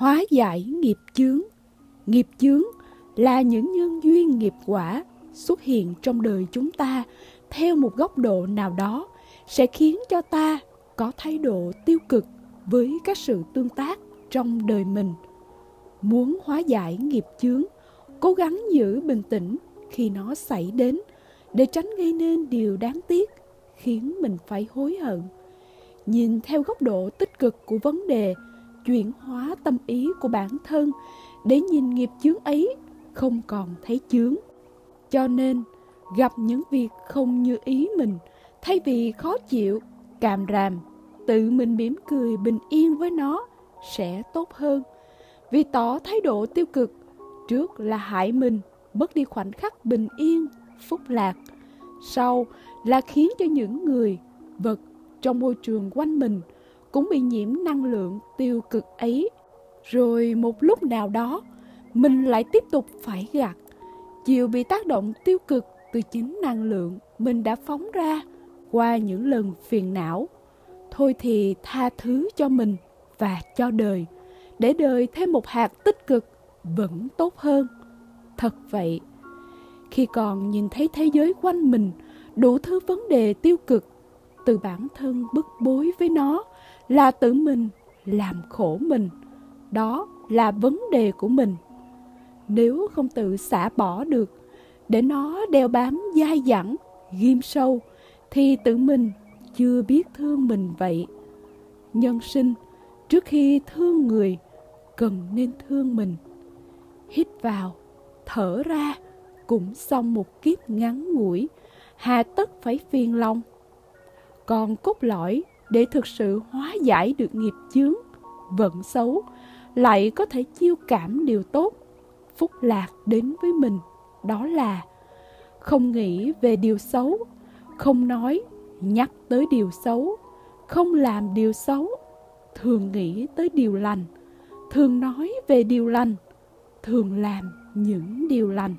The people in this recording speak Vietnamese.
hóa giải nghiệp chướng. Nghiệp chướng là những nhân duyên nghiệp quả xuất hiện trong đời chúng ta theo một góc độ nào đó sẽ khiến cho ta có thái độ tiêu cực với các sự tương tác trong đời mình. Muốn hóa giải nghiệp chướng, cố gắng giữ bình tĩnh khi nó xảy đến để tránh gây nên điều đáng tiếc khiến mình phải hối hận. Nhìn theo góc độ tích cực của vấn đề chuyển hóa tâm ý của bản thân để nhìn nghiệp chướng ấy không còn thấy chướng. Cho nên, gặp những việc không như ý mình, thay vì khó chịu, càm ràm, tự mình mỉm cười bình yên với nó sẽ tốt hơn. Vì tỏ thái độ tiêu cực, trước là hại mình, mất đi khoảnh khắc bình yên, phúc lạc. Sau là khiến cho những người vật trong môi trường quanh mình cũng bị nhiễm năng lượng tiêu cực ấy. Rồi một lúc nào đó, mình lại tiếp tục phải gạt. Chịu bị tác động tiêu cực từ chính năng lượng mình đã phóng ra qua những lần phiền não. Thôi thì tha thứ cho mình và cho đời, để đời thêm một hạt tích cực vẫn tốt hơn. Thật vậy, khi còn nhìn thấy thế giới quanh mình đủ thứ vấn đề tiêu cực, từ bản thân bức bối với nó là tự mình làm khổ mình. Đó là vấn đề của mình. Nếu không tự xả bỏ được, để nó đeo bám dai dẳng, ghim sâu, thì tự mình chưa biết thương mình vậy. Nhân sinh, trước khi thương người, cần nên thương mình. Hít vào, thở ra, cũng xong một kiếp ngắn ngủi, hà tất phải phiền lòng. Còn cốt lõi để thực sự hóa giải được nghiệp chướng, vận xấu, lại có thể chiêu cảm điều tốt, phúc lạc đến với mình. Đó là không nghĩ về điều xấu, không nói, nhắc tới điều xấu, không làm điều xấu, thường nghĩ tới điều lành, thường nói về điều lành, thường làm những điều lành.